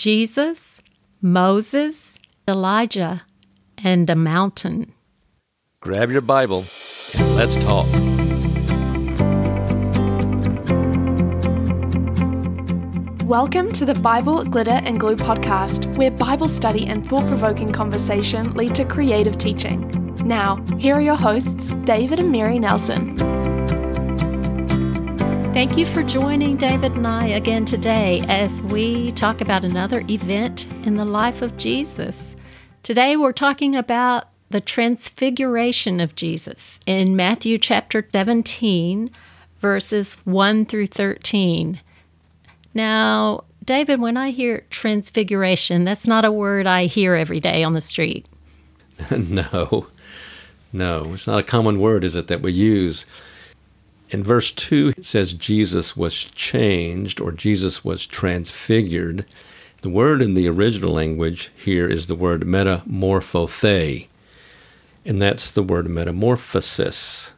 Jesus, Moses, Elijah, and a mountain. Grab your Bible and let's talk. Welcome to the Bible, Glitter, and Glue podcast, where Bible study and thought provoking conversation lead to creative teaching. Now, here are your hosts, David and Mary Nelson. Thank you for joining David and I again today as we talk about another event in the life of Jesus. Today we're talking about the transfiguration of Jesus in Matthew chapter 17, verses 1 through 13. Now, David, when I hear transfiguration, that's not a word I hear every day on the street. no, no, it's not a common word, is it, that we use? In verse 2, it says Jesus was changed or Jesus was transfigured. The word in the original language here is the word metamorphothe, and that's the word metamorphosis.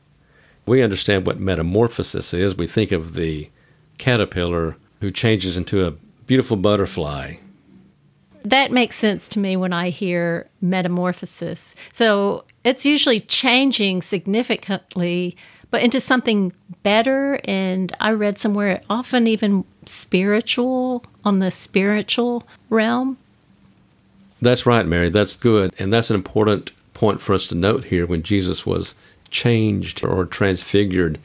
We understand what metamorphosis is. We think of the caterpillar who changes into a beautiful butterfly. That makes sense to me when I hear metamorphosis. So it's usually changing significantly, but into something better. And I read somewhere often even spiritual, on the spiritual realm. That's right, Mary. That's good. And that's an important point for us to note here when Jesus was changed or transfigured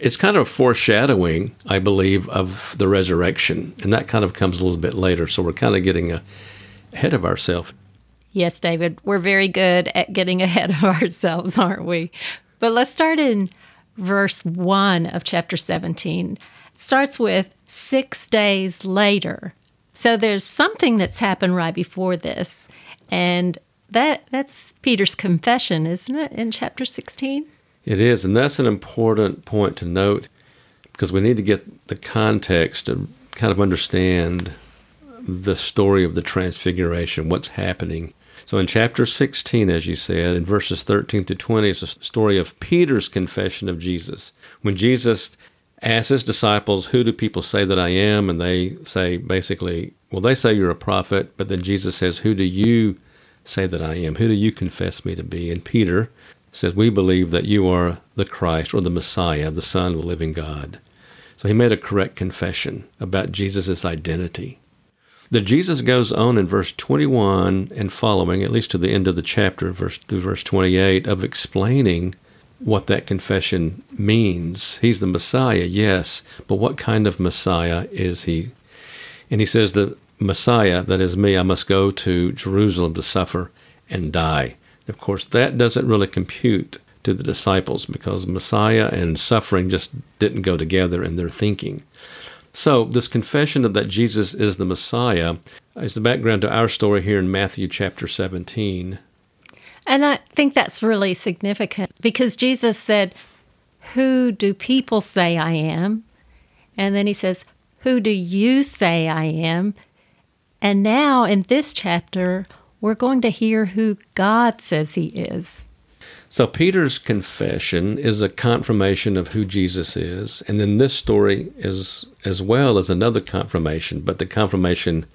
it's kind of foreshadowing, I believe, of the resurrection. And that kind of comes a little bit later. So we're kind of getting ahead of ourselves. Yes, David, we're very good at getting ahead of ourselves, aren't we? But let's start in verse 1 of chapter 17. It starts with six days later. So there's something that's happened right before this. And that that's Peter's confession, isn't it, in chapter 16? It is, and that's an important point to note because we need to get the context to kind of understand the story of the transfiguration, what's happening. So in chapter 16, as you said, in verses 13 to 20, it's a story of Peter's confession of Jesus. When Jesus asks his disciples, Who do people say that I am? And they say basically, Well, they say you're a prophet, but then Jesus says, Who do you say that I am? Who do you confess me to be? And Peter says, We believe that you are the Christ or the Messiah, the Son of the living God. So he made a correct confession about Jesus' identity. That Jesus goes on in verse 21 and following, at least to the end of the chapter, verse through verse 28, of explaining what that confession means. He's the Messiah, yes, but what kind of Messiah is he? And he says, The Messiah, that is me, I must go to Jerusalem to suffer and die. Of course, that doesn't really compute to the disciples because Messiah and suffering just didn't go together in their thinking. So, this confession of that Jesus is the Messiah is the background to our story here in Matthew chapter 17. And I think that's really significant because Jesus said, Who do people say I am? And then he says, Who do you say I am? And now in this chapter, we're going to hear who God says he is. So, Peter's confession is a confirmation of who Jesus is. And then this story is as well as another confirmation, but the confirmation,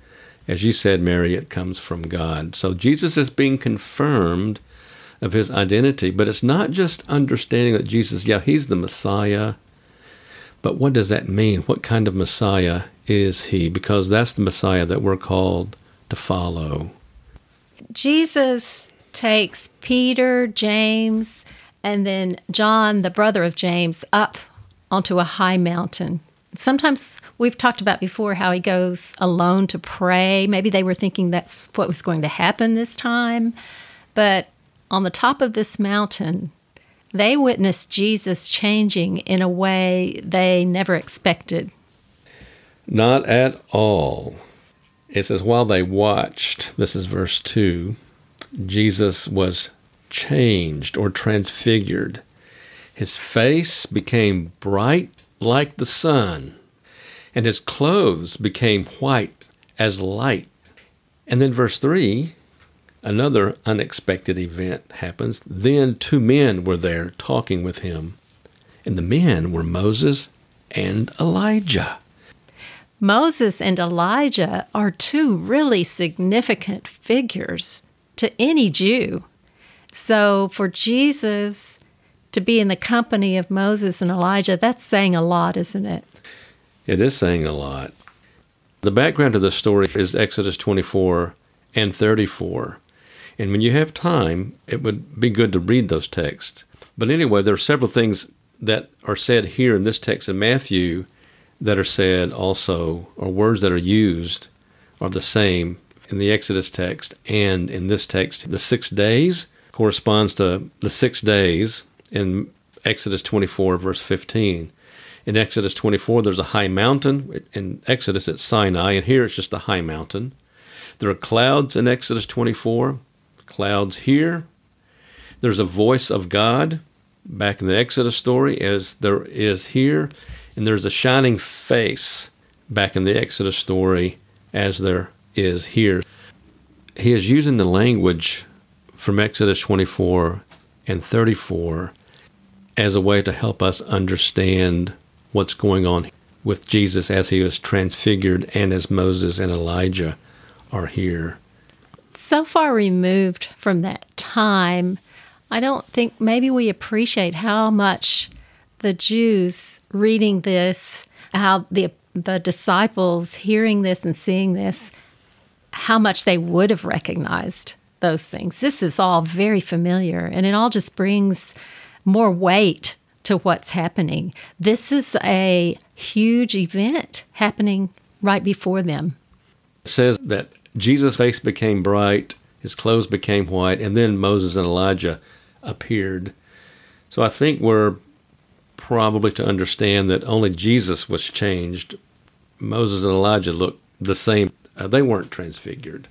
as you said, Mary, it comes from God. So, Jesus is being confirmed of his identity, but it's not just understanding that Jesus, yeah, he's the Messiah, but what does that mean? What kind of Messiah is he? Because that's the Messiah that we're called to follow. Jesus takes Peter, James, and then John, the brother of James, up onto a high mountain. Sometimes we've talked about before how he goes alone to pray. Maybe they were thinking that's what was going to happen this time. But on the top of this mountain, they witnessed Jesus changing in a way they never expected. Not at all. It says, while they watched, this is verse 2, Jesus was changed or transfigured. His face became bright like the sun, and his clothes became white as light. And then, verse 3, another unexpected event happens. Then two men were there talking with him, and the men were Moses and Elijah. Moses and Elijah are two really significant figures to any Jew. So for Jesus to be in the company of Moses and Elijah, that's saying a lot, isn't it? It is saying a lot. The background of the story is Exodus 24 and 34. And when you have time, it would be good to read those texts. But anyway, there are several things that are said here in this text in Matthew that are said also, or words that are used, are the same in the Exodus text and in this text. The six days corresponds to the six days in Exodus 24, verse 15. In Exodus 24, there's a high mountain. In Exodus, it's Sinai, and here it's just a high mountain. There are clouds in Exodus 24, clouds here. There's a voice of God back in the Exodus story, as there is here. And there's a shining face back in the Exodus story, as there is here. He is using the language from Exodus 24 and 34 as a way to help us understand what's going on with Jesus as he was transfigured and as Moses and Elijah are here. So far removed from that time, I don't think maybe we appreciate how much the Jews reading this, how the the disciples hearing this and seeing this, how much they would have recognized those things. This is all very familiar and it all just brings more weight to what's happening. This is a huge event happening right before them. It says that Jesus' face became bright, his clothes became white, and then Moses and Elijah appeared. So I think we're probably to understand that only Jesus was changed. Moses and Elijah looked the same. Uh, they weren't transfigured.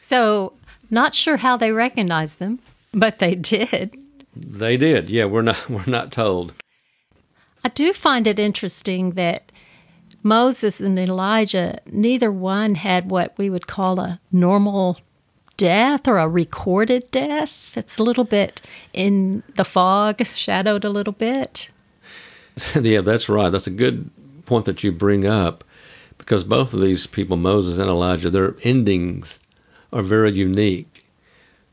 So, not sure how they recognized them, but they did. They did. Yeah, we're not we're not told. I do find it interesting that Moses and Elijah neither one had what we would call a normal death or a recorded death. It's a little bit in the fog, shadowed a little bit. yeah, that's right. That's a good point that you bring up because both of these people, Moses and Elijah, their endings are very unique.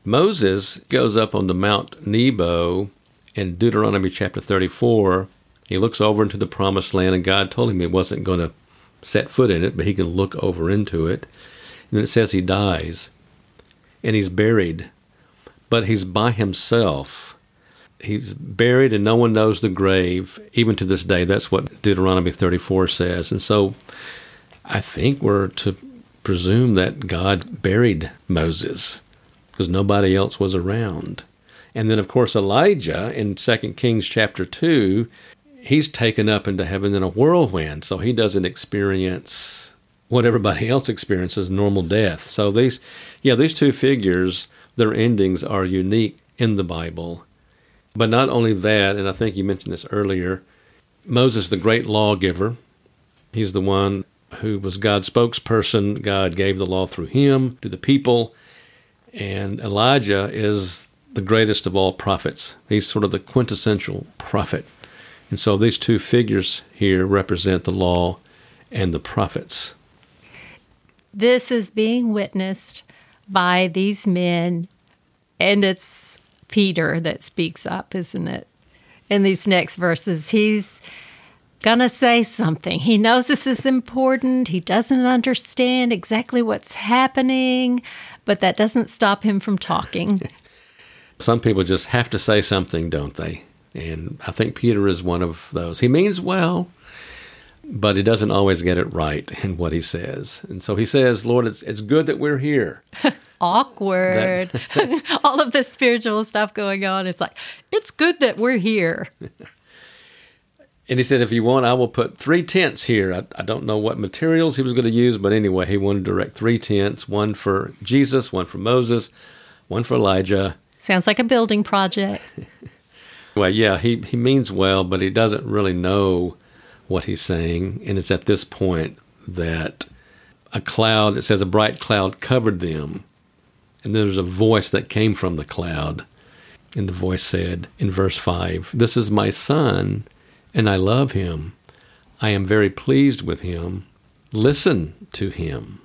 Moses goes up on the Mount Nebo in Deuteronomy chapter 34. He looks over into the promised land, and God told him he wasn't going to set foot in it, but he can look over into it. And then it says he dies and he's buried, but he's by himself. He's buried and no one knows the grave, even to this day. That's what Deuteronomy 34 says. And so I think we're to presume that God buried Moses because nobody else was around. And then, of course, Elijah in 2 Kings chapter 2, he's taken up into heaven in a whirlwind. So he doesn't experience what everybody else experiences normal death. So these yeah, these two figures, their endings are unique in the Bible. But not only that, and I think you mentioned this earlier, Moses, the great lawgiver, he's the one who was God's spokesperson. God gave the law through him to the people. And Elijah is the greatest of all prophets. He's sort of the quintessential prophet. And so these two figures here represent the law and the prophets. This is being witnessed by these men, and it's Peter that speaks up, isn't it? In these next verses, he's gonna say something. He knows this is important. He doesn't understand exactly what's happening, but that doesn't stop him from talking. Some people just have to say something, don't they? And I think Peter is one of those. He means well, but he doesn't always get it right in what he says. And so he says, Lord, it's, it's good that we're here. Awkward. All of this spiritual stuff going on. It's like, it's good that we're here. And he said, if you want, I will put three tents here. I, I don't know what materials he was going to use, but anyway, he wanted to erect three tents one for Jesus, one for Moses, one for Elijah. Sounds like a building project. well, yeah, he, he means well, but he doesn't really know what he's saying. And it's at this point that a cloud, it says a bright cloud covered them. And there's a voice that came from the cloud. And the voice said in verse 5 This is my son, and I love him. I am very pleased with him. listen to him.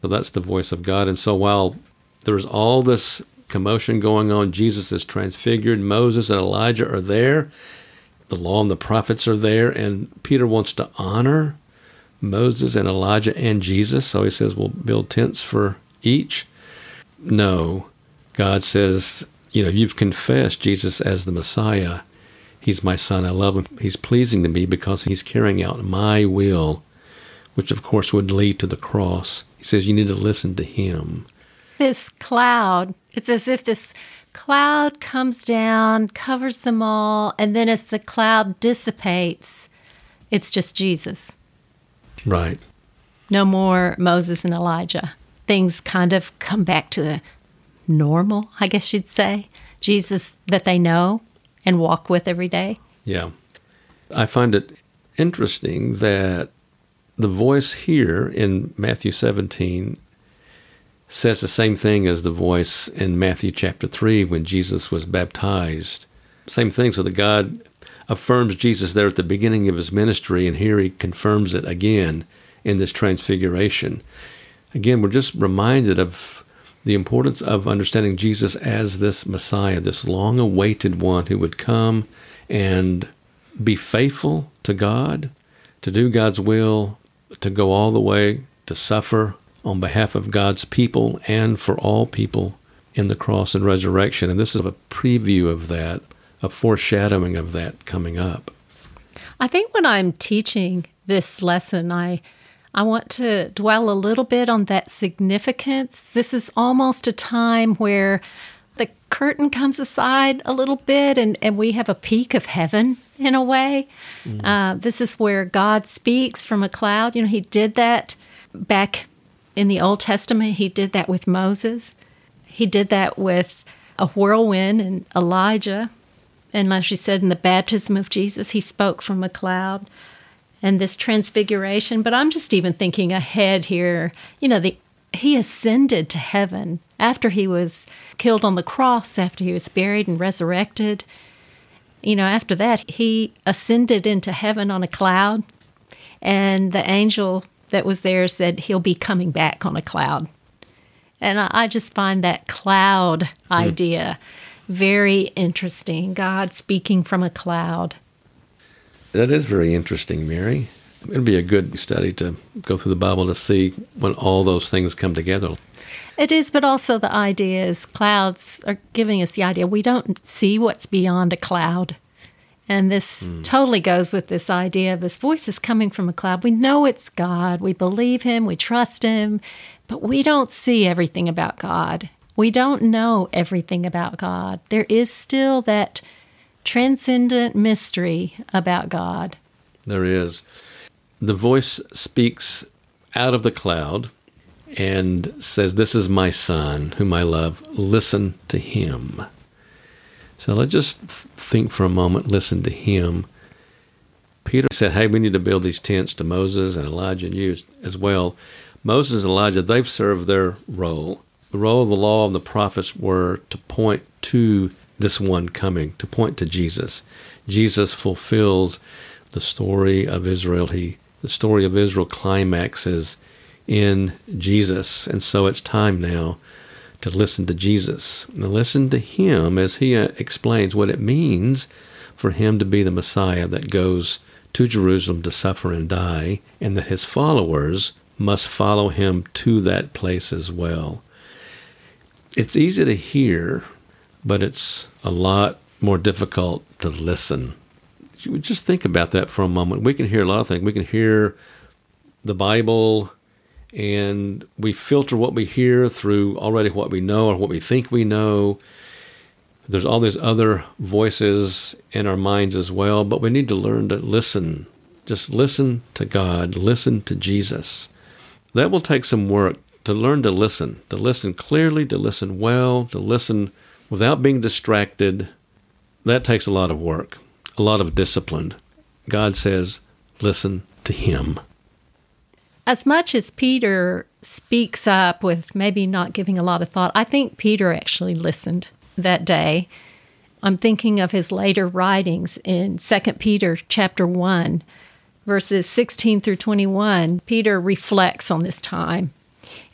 So that's the voice of God. And so while there's all this commotion going on, Jesus is transfigured, Moses and Elijah are there, the law and the prophets are there, and Peter wants to honor Moses and Elijah and Jesus. So he says, We'll build tents for each. No. God says, You know, you've confessed Jesus as the Messiah. He's my son. I love him. He's pleasing to me because he's carrying out my will, which of course would lead to the cross. He says, You need to listen to him. This cloud, it's as if this cloud comes down, covers them all, and then as the cloud dissipates, it's just Jesus. Right. No more Moses and Elijah. Things kind of come back to the normal, I guess you'd say. Jesus that they know and walk with every day. Yeah. I find it interesting that the voice here in Matthew 17 says the same thing as the voice in Matthew chapter 3 when Jesus was baptized. Same thing. So that God affirms Jesus there at the beginning of his ministry, and here he confirms it again in this transfiguration. Again, we're just reminded of the importance of understanding Jesus as this Messiah, this long awaited one who would come and be faithful to God, to do God's will, to go all the way to suffer on behalf of God's people and for all people in the cross and resurrection. And this is a preview of that a foreshadowing of that coming up. I think when I'm teaching this lesson, I I want to dwell a little bit on that significance. This is almost a time where the curtain comes aside a little bit and, and we have a peek of heaven in a way. Mm. Uh, this is where God speaks from a cloud. You know, He did that back in the Old Testament, He did that with Moses, He did that with a whirlwind and Elijah. And like she said, in the baptism of Jesus, he spoke from a cloud and this transfiguration. But I'm just even thinking ahead here. You know, the he ascended to heaven after he was killed on the cross, after he was buried and resurrected. You know, after that, he ascended into heaven on a cloud, and the angel that was there said he'll be coming back on a cloud. And I, I just find that cloud mm. idea very interesting. God speaking from a cloud. That is very interesting, Mary. It'd be a good study to go through the Bible to see when all those things come together. It is, but also the idea is clouds are giving us the idea we don't see what's beyond a cloud. And this mm. totally goes with this idea of this voice is coming from a cloud. We know it's God. We believe Him. We trust Him. But we don't see everything about God. We don't know everything about God. There is still that transcendent mystery about God. There is. The voice speaks out of the cloud and says, This is my son, whom I love. Listen to him. So let's just think for a moment, listen to him. Peter said, Hey, we need to build these tents to Moses and Elijah and you as well. Moses and Elijah, they've served their role the role of the law and the prophets were to point to this one coming, to point to Jesus. Jesus fulfills the story of Israel. He, the story of Israel climaxes in Jesus. And so it's time now to listen to Jesus. And listen to him as he uh, explains what it means for him to be the Messiah that goes to Jerusalem to suffer and die, and that his followers must follow him to that place as well it's easy to hear, but it's a lot more difficult to listen. Just think about that for a moment. We can hear a lot of things. We can hear the Bible, and we filter what we hear through already what we know or what we think we know. There's all these other voices in our minds as well, but we need to learn to listen. Just listen to God, listen to Jesus. That will take some work to learn to listen, to listen clearly, to listen well, to listen without being distracted. That takes a lot of work, a lot of discipline. God says, listen to Him. As much as Peter speaks up with maybe not giving a lot of thought, I think Peter actually listened that day. I'm thinking of his later writings in 2 Peter chapter 1 verses 16 through 21, Peter reflects on this time.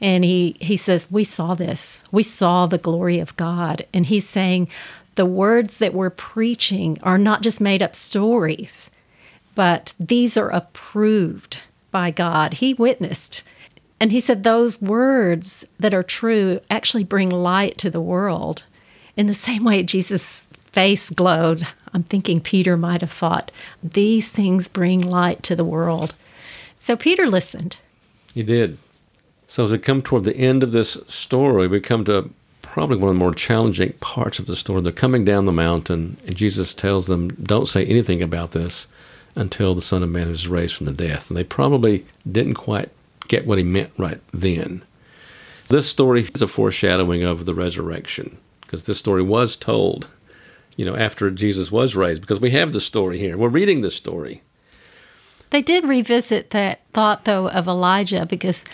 And he, he says, We saw this. We saw the glory of God. And he's saying, The words that we're preaching are not just made up stories, but these are approved by God. He witnessed. And he said, Those words that are true actually bring light to the world. In the same way Jesus' face glowed, I'm thinking Peter might have thought, These things bring light to the world. So Peter listened. He did. So as we come toward the end of this story, we come to probably one of the more challenging parts of the story. They're coming down the mountain, and Jesus tells them, Don't say anything about this until the Son of Man is raised from the death. And they probably didn't quite get what he meant right then. This story is a foreshadowing of the resurrection, because this story was told, you know, after Jesus was raised, because we have the story here. We're reading the story. They did revisit that thought, though, of Elijah, because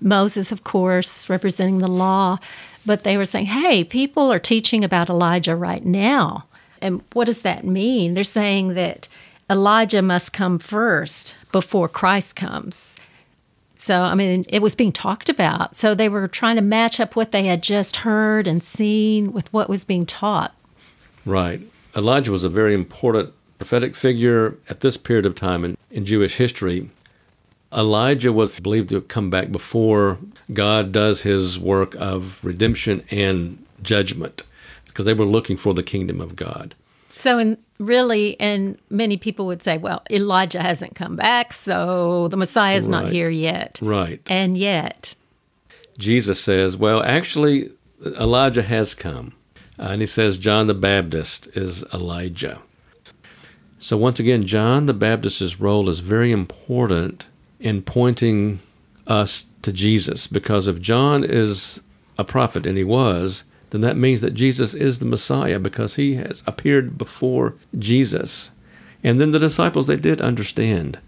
Moses, of course, representing the law, but they were saying, hey, people are teaching about Elijah right now. And what does that mean? They're saying that Elijah must come first before Christ comes. So, I mean, it was being talked about. So they were trying to match up what they had just heard and seen with what was being taught. Right. Elijah was a very important prophetic figure at this period of time in, in Jewish history. Elijah was believed to have come back before God does his work of redemption and judgment because they were looking for the kingdom of God. So, in really, and many people would say, well, Elijah hasn't come back, so the Messiah is right. not here yet. Right. And yet, Jesus says, well, actually, Elijah has come. Uh, and he says, John the Baptist is Elijah. So, once again, John the Baptist's role is very important in pointing us to Jesus because if John is a prophet, and he was, then that means that Jesus is the Messiah because he has appeared before Jesus. And then the disciples, they did understand.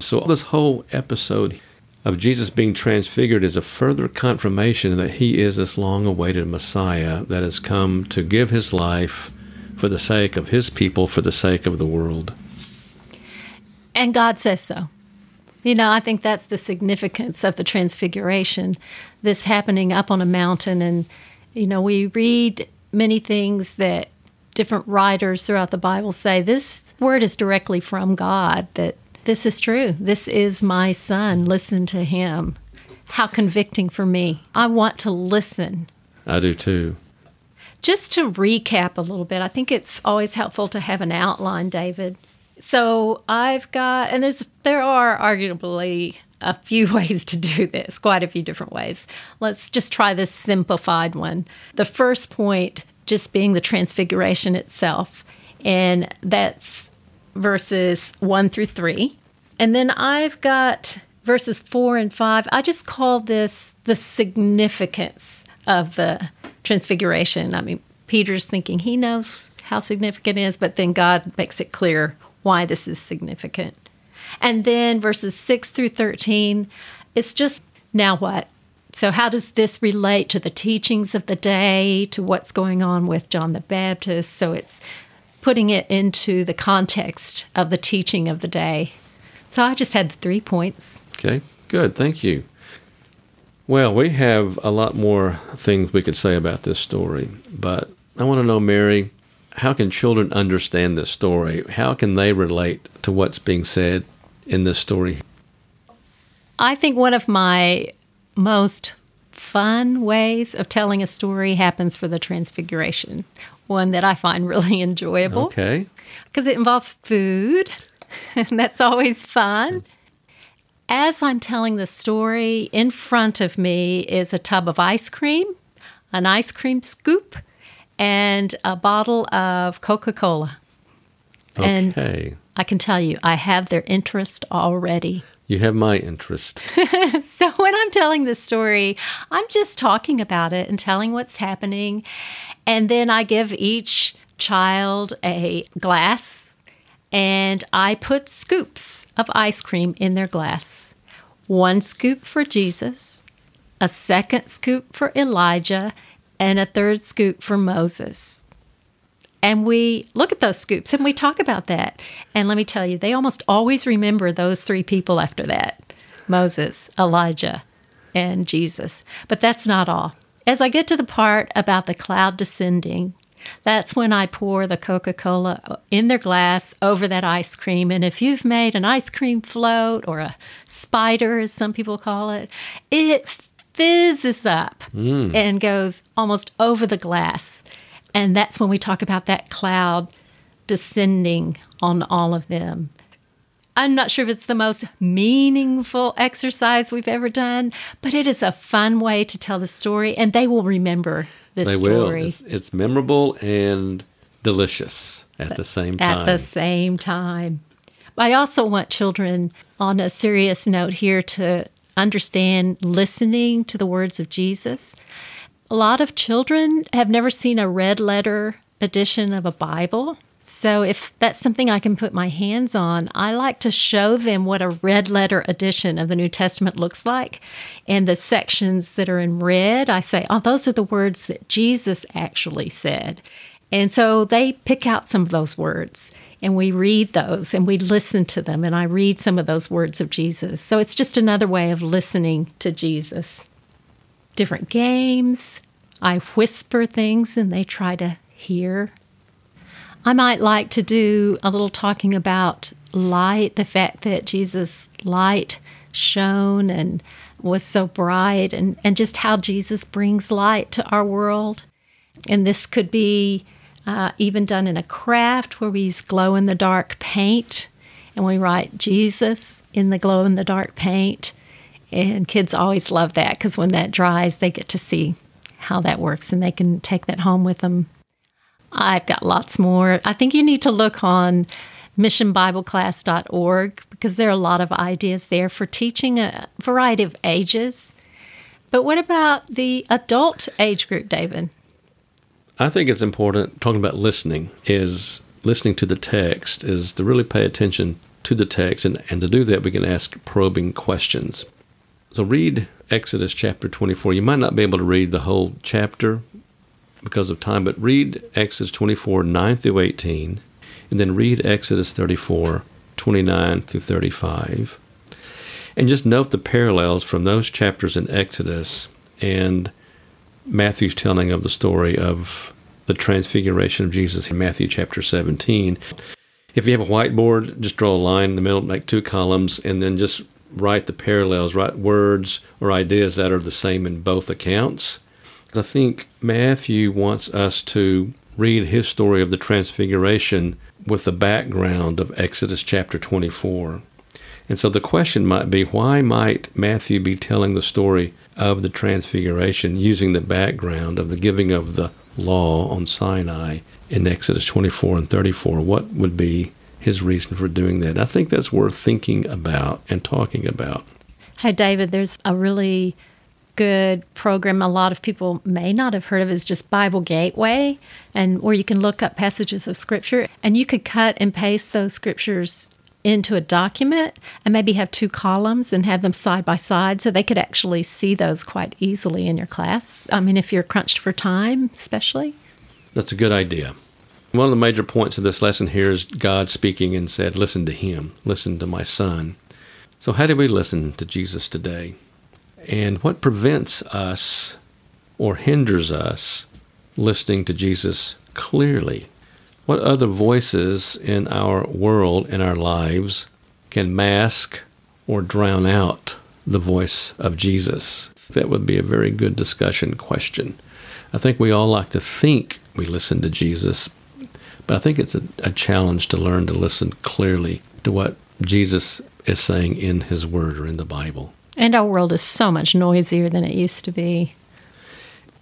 So, this whole episode of Jesus being transfigured is a further confirmation that he is this long awaited Messiah that has come to give his life for the sake of his people, for the sake of the world. And God says so. You know, I think that's the significance of the transfiguration, this happening up on a mountain and you know, we read many things that different writers throughout the Bible say this word is directly from God, that this is true. This is my son. Listen to him. How convicting for me. I want to listen. I do too. Just to recap a little bit, I think it's always helpful to have an outline, David. So I've got, and there's there are arguably a few ways to do this, quite a few different ways. Let's just try this simplified one. The first point just being the transfiguration itself, and that's verses 1 through 3. And then I've got verses 4 and 5. I just call this the significance of the transfiguration. I mean, Peter's thinking he knows how significant it is, but then God makes it clear why this is significant. And then verses 6 through 13, it's just now what? So, how does this relate to the teachings of the day, to what's going on with John the Baptist? So, it's putting it into the context of the teaching of the day. So, I just had the three points. Okay, good. Thank you. Well, we have a lot more things we could say about this story, but I want to know, Mary, how can children understand this story? How can they relate to what's being said in this story? I think one of my most fun ways of telling a story happens for the Transfiguration, one that I find really enjoyable. Okay. Because it involves food, and that's always fun. As I'm telling the story, in front of me is a tub of ice cream, an ice cream scoop, and a bottle of Coca Cola. Okay. And I can tell you, I have their interest already. You have my interest. so when I'm telling this story, I'm just talking about it and telling what's happening. And then I give each child a glass and I put scoops of ice cream in their glass. One scoop for Jesus, a second scoop for Elijah, and a third scoop for Moses. And we look at those scoops and we talk about that. And let me tell you, they almost always remember those three people after that Moses, Elijah, and Jesus. But that's not all. As I get to the part about the cloud descending, that's when I pour the Coca Cola in their glass over that ice cream. And if you've made an ice cream float or a spider, as some people call it, it fizzes up mm. and goes almost over the glass. And that's when we talk about that cloud descending on all of them. I'm not sure if it's the most meaningful exercise we've ever done, but it is a fun way to tell the story, and they will remember this they story. Will. It's, it's memorable and delicious at the same time. At the same time. I also want children, on a serious note here, to understand listening to the words of Jesus. A lot of children have never seen a red letter edition of a Bible. So, if that's something I can put my hands on, I like to show them what a red letter edition of the New Testament looks like. And the sections that are in red, I say, oh, those are the words that Jesus actually said. And so they pick out some of those words and we read those and we listen to them. And I read some of those words of Jesus. So it's just another way of listening to Jesus. Different games. I whisper things and they try to hear I might like to do a little talking about light, the fact that Jesus' light shone and was so bright, and, and just how Jesus brings light to our world. And this could be uh, even done in a craft where we use glow in the dark paint and we write Jesus in the glow in the dark paint. And kids always love that because when that dries, they get to see how that works and they can take that home with them I've got lots more. I think you need to look on missionbibleclass.org because there are a lot of ideas there for teaching a variety of ages. But what about the adult age group, David? I think it's important talking about listening is listening to the text is to really pay attention to the text and, and to do that we can ask probing questions. So read Exodus chapter 24. You might not be able to read the whole chapter, because of time, but read Exodus 24, 9 through 18, and then read Exodus 34, 29 through 35. And just note the parallels from those chapters in Exodus and Matthew's telling of the story of the transfiguration of Jesus in Matthew chapter 17. If you have a whiteboard, just draw a line in the middle, make two columns, and then just write the parallels, write words or ideas that are the same in both accounts. I think Matthew wants us to read his story of the Transfiguration with the background of Exodus chapter 24. And so the question might be why might Matthew be telling the story of the Transfiguration using the background of the giving of the law on Sinai in Exodus 24 and 34? What would be his reason for doing that? I think that's worth thinking about and talking about. Hey, David, there's a really good program a lot of people may not have heard of is just Bible Gateway, and where you can look up passages of scripture and you could cut and paste those scriptures into a document and maybe have two columns and have them side by side so they could actually see those quite easily in your class. I mean, if you're crunched for time, especially. That's a good idea. One of the major points of this lesson here is God speaking and said, Listen to him, listen to my son. So, how do we listen to Jesus today? And what prevents us or hinders us listening to Jesus clearly? What other voices in our world, in our lives, can mask or drown out the voice of Jesus? That would be a very good discussion question. I think we all like to think we listen to Jesus, but I think it's a, a challenge to learn to listen clearly to what Jesus is saying in His Word or in the Bible. And our world is so much noisier than it used to be.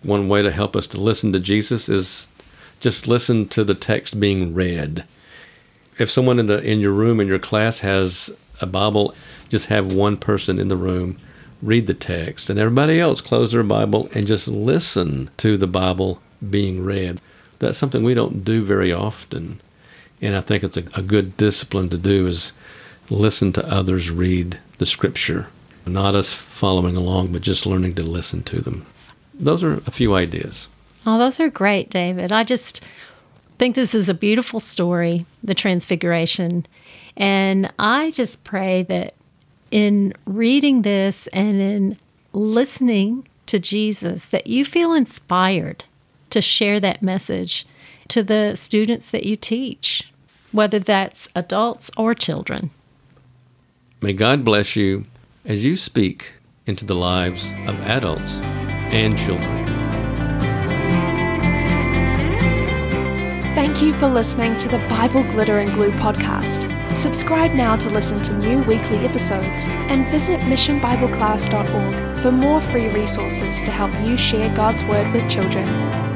One way to help us to listen to Jesus is just listen to the text being read. If someone in the in your room in your class has a Bible, just have one person in the room read the text and everybody else close their Bible and just listen to the Bible being read. That's something we don't do very often. And I think it's a, a good discipline to do is listen to others read the scripture not us following along, but just learning to listen to them. Those are a few ideas. Oh, those are great, David. I just think this is a beautiful story, the Transfiguration. And I just pray that in reading this and in listening to Jesus, that you feel inspired to share that message to the students that you teach, whether that's adults or children. May God bless you as you speak into the lives of adults and children. Thank you for listening to the Bible Glitter and Glue podcast. Subscribe now to listen to new weekly episodes and visit missionbibleclass.org for more free resources to help you share God's Word with children.